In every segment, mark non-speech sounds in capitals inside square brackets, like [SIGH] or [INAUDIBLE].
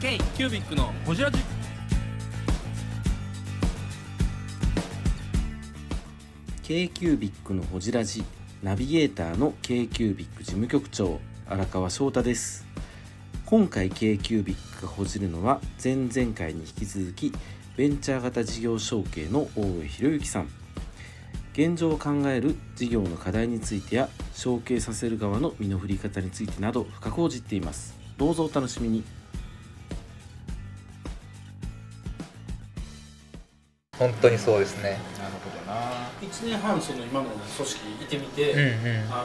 K キュービックのホジラジ。K q u b i c のほじラジナビゲーターの k q u b i c 事務局長荒川翔太です。今回 k q u b i c がほじるのは前々回に引き続きベンチャー型事業承継の大上博之さん。現状を考える事業の課題についてや承継させる側の身の振り方についてなど深く報じっています。どうぞお楽しみに。本当にそうですね。なるほどな。1年半その今の組織いてみて、うんうん。あ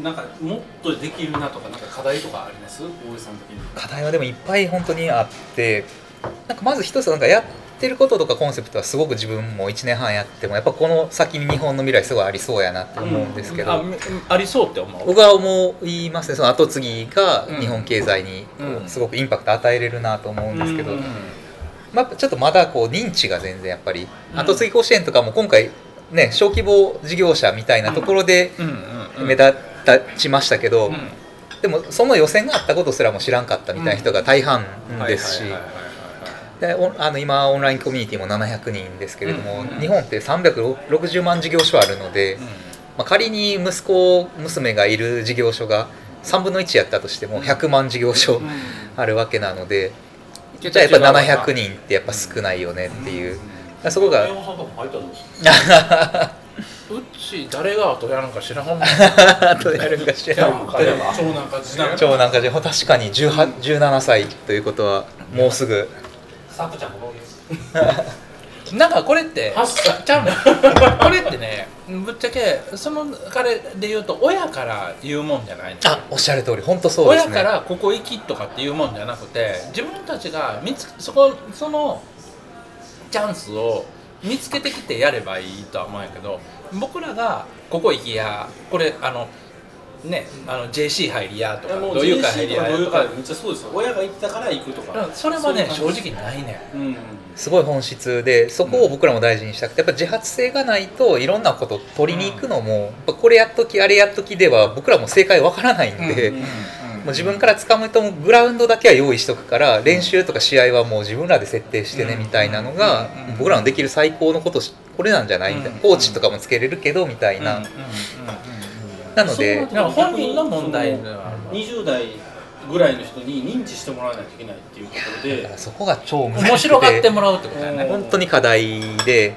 のなんかもっとできるなとかなんか課題とかあります？大江さん的に。課題はでもいっぱい本当にあってなんかまず一つなんかやってることとかコンセプトはすごく自分も1年半やってもやっぱこの先に日本の未来すごいありそうやなって思うんですけど、あみありそうって思う？僕は思いますね。その後継ぎが日本経済にすごくインパクト与えれるなと思うんですけど、うんうんまあ、ちょっとまだこう認知が全然やっぱりうん。後継ぎ甲子園とかも今回ね小規模事業者みたいなところで目立ちましたけど、うん。でもその予選があったことすらも知らんかったみたいな人が大半ですし。でおあの今オンラインコミュニティも700人ですけれども、日本って360万事業所あるので、はいまあ、仮に息子娘がいる事業所が3分の1やったとしても100万事業所うん。あるわけなので、うんじゃあやっぱ700人ってやっぱ少ないよねっていう、そこが山本さんとか入ったんです [LAUGHS] うち誰が後やるのか知らんもん。あとやるんか知らん長男 [LAUGHS] か。次男。か長男かじゃ確かに18 17歳ということはもうすぐ。さくちゃんも [LAUGHS] なんかこれって8歳ちゃうねんこれってねぶっちゃけその彼で言うと親から言うもんじゃないのあおっしゃる通り。本当そうですね。親からここ行きとかっていうもんじゃなくて自分たちが見つそこそのチャンスを見つけてきてやればいいとは思うんやけど僕らがここ行きやこれあのねあの JC 入りやとかいうどういう会入りやとか。会めっちゃそうですよ。親が行ったから行くとか。それはね正直ないね。んうん。すごい本質でそこを僕らも大事にしたくてやっぱ自発性がないといろんなこと取りに行くのも、やっぱこれやっときあれやっときでは僕らも正解わからないんで、うんもう自分から掴むとグラウンドだけは用意しとくから練習とか試合はもう自分らで設定してねうん。みたいなのがうん僕らのできる最高のことしこれなんじゃない？みたいな。うんコーチとかもつけれるけどみたいな。うんうんうんうんなので本人の問題ではあるわ20代ぐらいの人に認知してもらわないといけないっていうところだでからそこが超面白がってもらうってことだよね。本当に課題で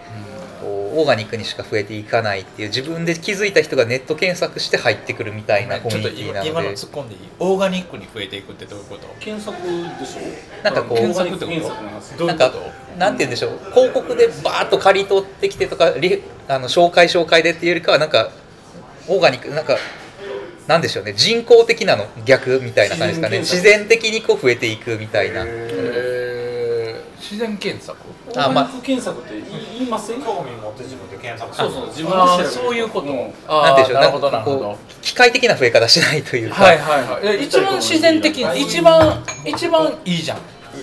こうオーガニックにしか増えていかないっていう自分で気づいた人がネット検索して入ってくるみたいなコミちょっとュニティな今今のので突っ込んでいい？オーガニックに増えていくってどういうこと？検索でしょなんかこう検索ってこと？検索なんかとなんて言うんでしょう。広告でバーッと借り取ってきてとかリあの紹介紹介でっていうよりかはなんかオーガニックなんかなんでしょうね。人工的なの？逆みたいな感じですかね。自自然的にこう増えていくみたいなえー。自然検索？あまあ。検索って言いません興味持って自分で検索そうそう自分そういうこと、なん。て言うんでしょう。なるほどなるほど。う機械的な増え方しないというか、はいはいはい。一番自然的に一番一番いいじゃん。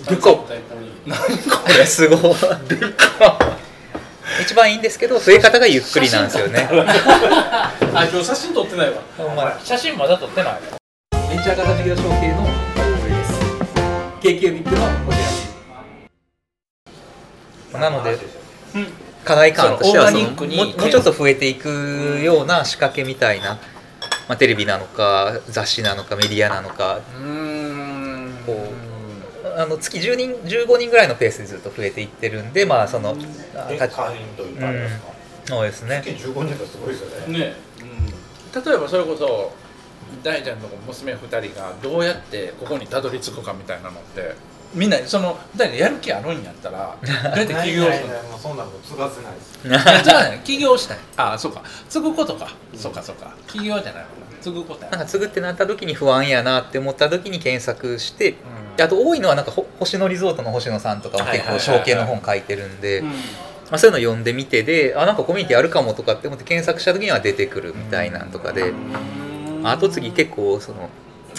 でか。っこ [LAUGHS] これすごい一番いいんですけど増え方がゆっくりなんですよね。[LAUGHS] あ今日写真撮ってないわ。写真まだ撮ってない。ベンチャー型事業承継の大上です。k のこちら。なので課題感としてはそのもうもうちょっと増えていくような仕掛けみたいな、まあ、テレビなのか雑誌なのかメディアなのかうーん。こあの月10人15人ぐらいのペースでずっと増えていってるんでまあその会員というかあれですか、そうですね。月15人ってすごいですよね。ね。例えばそれこそ大ちゃんの娘2人がどうやってここにたどり着くかみたいなのってみんなその2人がやる気あるんやったらどうやって起業する。のそんなの継がせないです。[LAUGHS] じゃあね起業したい。ああそうか。継ぐことか、そうかそうか。起業じゃないの継ぐことや。なんか継ぐってなった時に不安やなって思った時に検索してうん。であと多いのはなんかほ星野リゾートの星野さんとかも結構はいはいはい。はい証券の本書いてるんで、うん。まあ、そういうの読んでみてであなんかコミュニティあるかもとかって思って検索した時には出てくるみたいなんとかで、後継ぎ結構その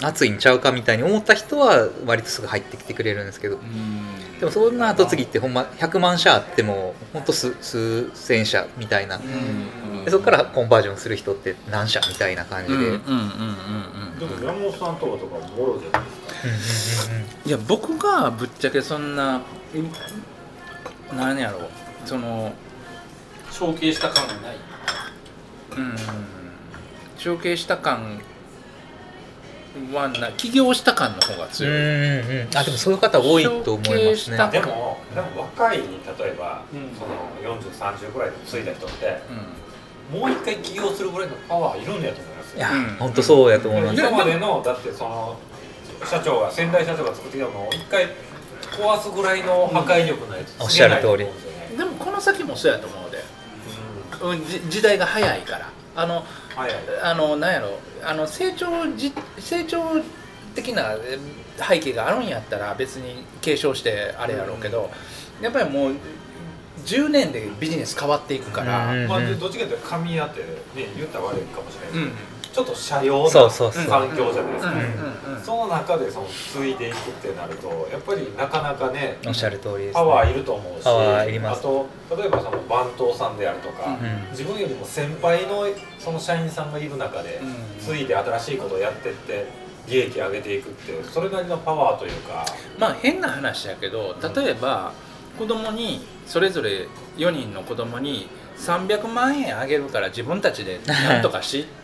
熱いんちゃうかみたいに思った人は割とすぐ入ってきてくれるんですけど。うんでもそんな後継ぎってほんま100万社あってもほんと数数千社みたいな、でそこからコンバージョンする人って何社みたいな感じで、でも山本さんとかとかもろじゃないですかいや僕がぶっちゃけそんな何やろうその承継した感がない。うん。承継した感はな起業した感の方がうん強い、うんうんあでもそういう方多いと思いますね。でもでも若いに例えば、うんその4030ぐらいで継いだ人ってうもう一回起業するぐらいのパワーいるんやと思いますよ。いや、うん。ほんとそうやと思います、今までのだってその社長が先代社長が作ってきたのを一回壊すぐらいの破壊力のやつおっしゃる通り。ん、でもこの先もそうやと思うで、うん、じ時代が早いから。あのはいはい。あのなんやろあの成長じ成長的なえ背景があるんやったら別に継承してあれやろうけど、やっぱりもう10年でビジネス変わっていくから、うん。まあ、でどっちかというと神谷ってね言ったら悪いかもしれないうんですけど、ちょっと社用なそうそうそう。環境じゃないですか、その中でその継いでいくってなるとやっぱりなかなかねおっしゃる通りです、ね、パワーいると思うしパワーいります。あと例えばその番頭さんであるとか、うん。自分よりも先輩のその社員さんがいる中で、うん。継いで新しいことをやってって利益上げていくってそれなりのパワーというか。まあ変な話やけど例えば子供にそれぞれ4人の子供に300万円あげるから自分たちでなんとかし [LAUGHS]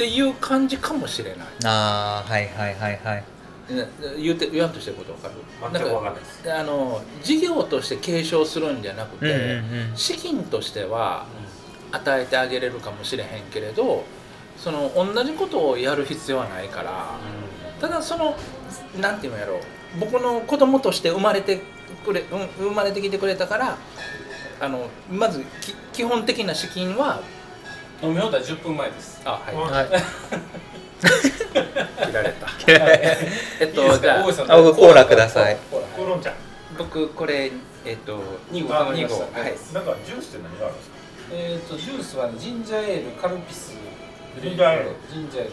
っていう感じかもしれない。ああはいはいはいはい。な言うて言わんとしてることわかる？全く分かんないです。かあの事業として継承するんじゃなくて、うんうんうん。資金としては与えてあげれるかもしれへんけれどその同じことをやる必要はないからただそのなんていうんやろう。僕の子供として生まれてくれ、うん、生まれてきてくれたからあのまずき基本的な資金は飲み終わったら10分前です。あはい、うん。はい。[LAUGHS] 切られた。えっとじゃあコーラください。コーラ。ウーロン茶僕これえっと2号あ頼みました。二号。はい。なんかジュースって何があるんですか？えっとジュースはねジンジャーエールカルピス。ジンジャーエール。ジンジャーエール。ホ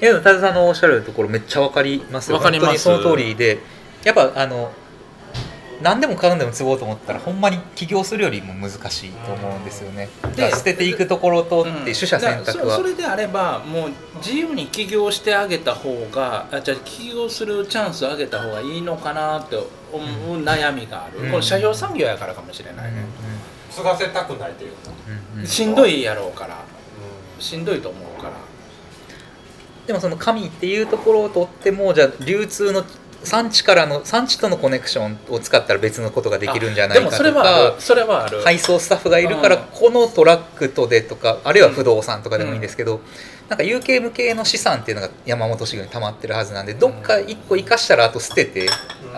いや田田さんのおっしゃるところめっちゃわかりますよ。わかります。本当にその通りでやっぱあの何でもかんでも継ごうと思ったらほんまに起業するよりも難しいと思うんですよね。だから捨てていくところとって取捨選択は。だからそそれであればもう自由に起業してあげた方があじゃあ起業するチャンスをあげた方がいいのかなって思う悩みがある、うん。これ社用産業やからかもしれない、継がせたくないというか、うんうん。うんしんどいやろうから。しんどいと思うからでもその紙っていうところをとってもじゃあ流通の産地からの産地とのコネクションを使ったら別のことができるんじゃないかとか。るそれはある、[LAUGHS] 配送スタッフがいるからうんこのトラックとでとかあるいは不動産とかでもいいんですけど、なんか有形無形の資産っていうのが山本修行に溜まってるはずなんでどっか一個生かしたらあと捨てて、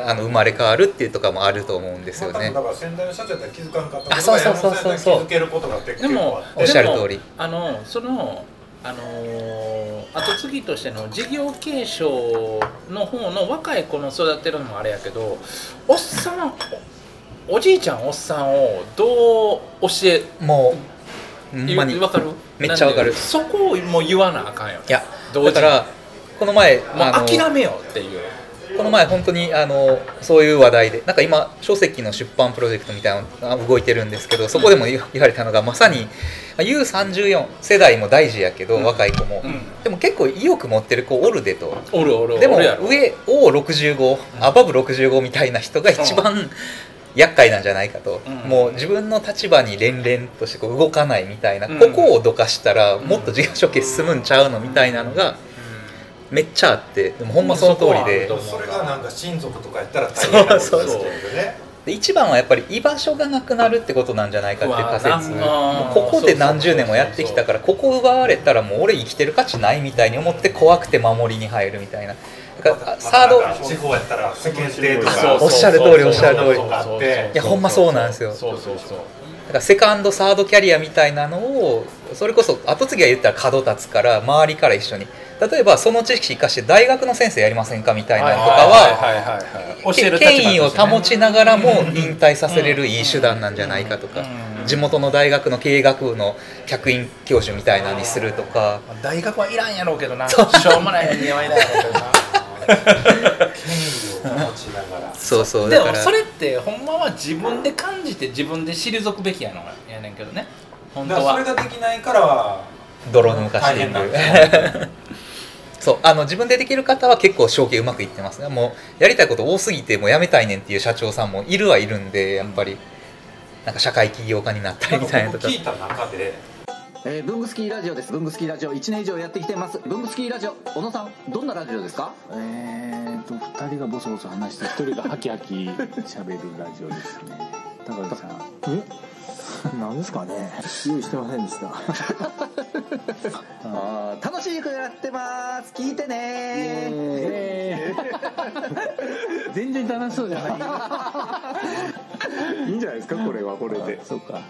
あの生まれ変わるっていうとかもあると思うんですよね。だから先代の社長だったら気づかんかったあそうそうそうそうそう。気づけることができでもおっしゃる通り。あのそのあのー後継ぎとしての事業継承の方の若い子の育てるのもあれやけどおっさんおおじいちゃんおっさんをどう教えもうわかる？めっちゃわかる。そこをもう言わなあかんよいやだからこの前もうあの諦めようっていうこの前本当にあのそういう話題でなんか今書籍の出版プロジェクトみたいなのが動いてるんですけどそこでも言言われたのがまさに U34 世代も大事やけど、うん。若い子も、うん。でも結構意欲持ってる子おるでと。おるおるでも上 O65 アバブ65みたいな人が一番厄介なんじゃないかと、うん。もう自分の立場に連々としてこう動かないみたいな、うん。ここをどかしたらもっと事業承継進むんちゃうのみたいなのがめっちゃあってでもほんまその通りで。それがなんか親族とかやったら大変なこと [LAUGHS] ですけどね。で一番はやっぱり居場所がなくなるってことなんじゃないかっていう仮説。ここで何十年もやってきたからここ奪われたらもう俺生きてる価値ないみたいに思って怖くて守りに入るみたいな。だからあサード地方やったら世間体とかおっしゃる通りおっしゃる通り。いやほんまそうなんですよ。そうそうそうだからセカンドサードキャリアみたいなのをそれこそ後継ぎが言ったら角立つから周りから一緒に。例えばその知識生かして大学の先生やりませんかみたいなのとかは権威を保ちながらも引退させれるいい手段なんじゃないかとか。うん。地元の大学の経営学部の客員教授みたいなのにするとか。大学はいらんやろうけどな。しょうもない匂いだやろう権威を持ちながらそうそうでだから。もそれってほんまは自分で感じて自分で退くべきやのやねんけどね。本当だからそれはができないから泥抜かしてい大変なんくです [LAUGHS] そうあの自分でできる方は結構承継うまくいってますね。もうやりたいこと多すぎてもうやめたいねんっていう社長さんもいるはいるんでやっぱり。なんか社会起業家になったりみたいなとか僕聞いた中でえー、ブングスキーラジオです。ブングスキーラジオ。1年以上やってきてます。ブングスキーラジオ。小野さんどんなラジオですか？えーと2人がボソボソ話して1人がハキハキ喋るラジオですね。高木さん。え？なんですかね？用意してませんでした。[LAUGHS] あー楽しくやってます。聞いてね。全然楽しそうじゃない。[LAUGHS] いいんじゃないですか？これはこれで。そうか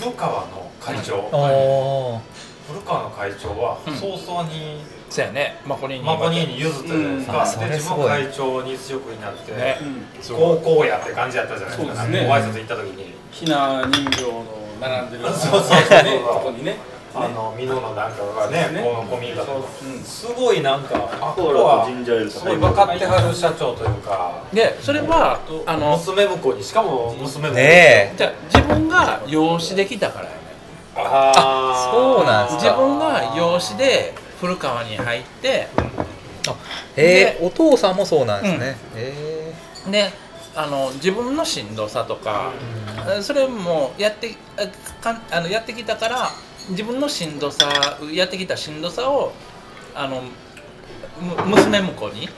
古川の会長。おー。古川の会長はうん。早々にそうやね。マコニーにマコニーに譲ったじゃないですうんで自分会長に強くになって、ね。高校やって感じやったじゃないですか。ね。ご挨拶行った時に。ひな人形の並んでるそうそうそうねとこにねあの美濃のなんかがねね。この古民家とか。うん。すごいなんかあここはすごい分かってはる社長というか。でそれはあの娘婿にしかも娘婿。ねえ。じゃあ自分が養子できたからやね。あそうなんす自分が養子で古川に入って。えー、お父さんもそうなんですね、え。であの自分のしんどさとか、それもやってあかんあのやってきたから自分のしんどさやってきたしんどさをあのむ娘婿に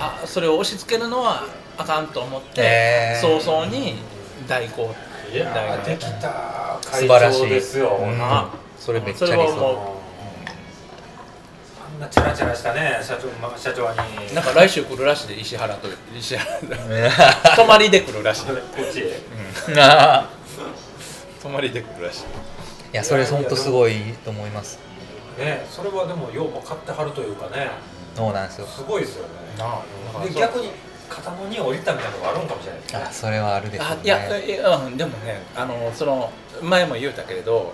あそれを押し付けるのはあかんと思って、へー早々に代行いや代行。できた会素晴らしい。長ですよ、うん。な。それめっちゃそ理想チャラチャラしたね社長ま社長に。うなんか来週来るらしいで石原と石原ね [LAUGHS] 泊まりで来るらしい。こっちへ。あ [LAUGHS] 泊まりで来るらしい。ーいやそれ本当すごいと思います。ねそれはでもよう分かってはるというかね。そうなんですよ。すごいですよね。なあで逆に肩の荷降りたみたいなのがあるんかもしれないですね。あそれはあるでしょうね。あいやいやうんでもねあのその前も言うたけれど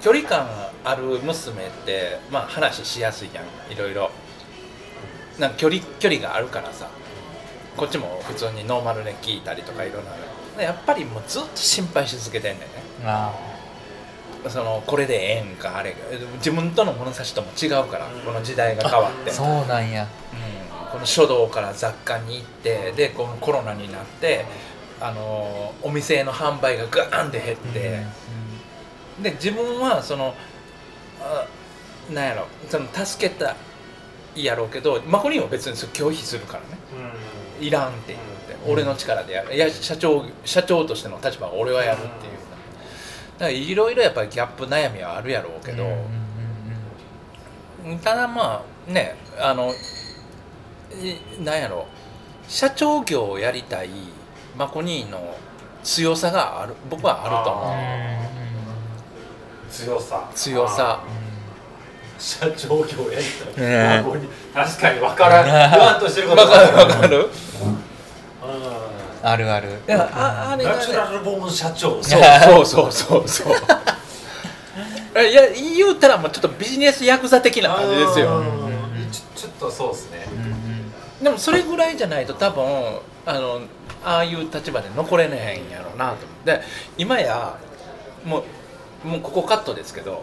距離感ある娘ってまあ話しやすいやん。いろいろ。なんか距離距離があるからさ。こっちも普通にノーマルで聞いたりとかいろんな。やっぱりもうずっと心配し続けてんねんね。あそのこれでええんかあれ。が自分との物差しとも違うからこの時代が変わって。ーそうなんや。うん。この書道から雑貨に行ってでこのコロナになってあのお店の販売がガーンって減って、で自分はそのあなんやろその助けたいやろうけどマコリンは別に拒否するからね。いらんって言って、俺の力でやる。いや社長社長としての立場は俺はやるっていう、だからいろいろやっぱりギャップ悩みはあるやろうけど、うんうんただまあねあのいなんやろ社長業をやりたいマコニーの強さがある僕はあると思う。強さ。強さ。社長業やりたい、ね確かに分からん。言わんとしてることわかるわかる。うあるある。いやああん。れナチュラルボーン社長。そうそうそうそう。そう [LAUGHS] いや言うたらもうちょっとビジネスヤクザ的な感じですよ。うん。ちょちょっとそうですね。でもそれぐらいじゃないと多分あのああいう立場で残れねへんやろうなと。思って今やもうもうここカットですけど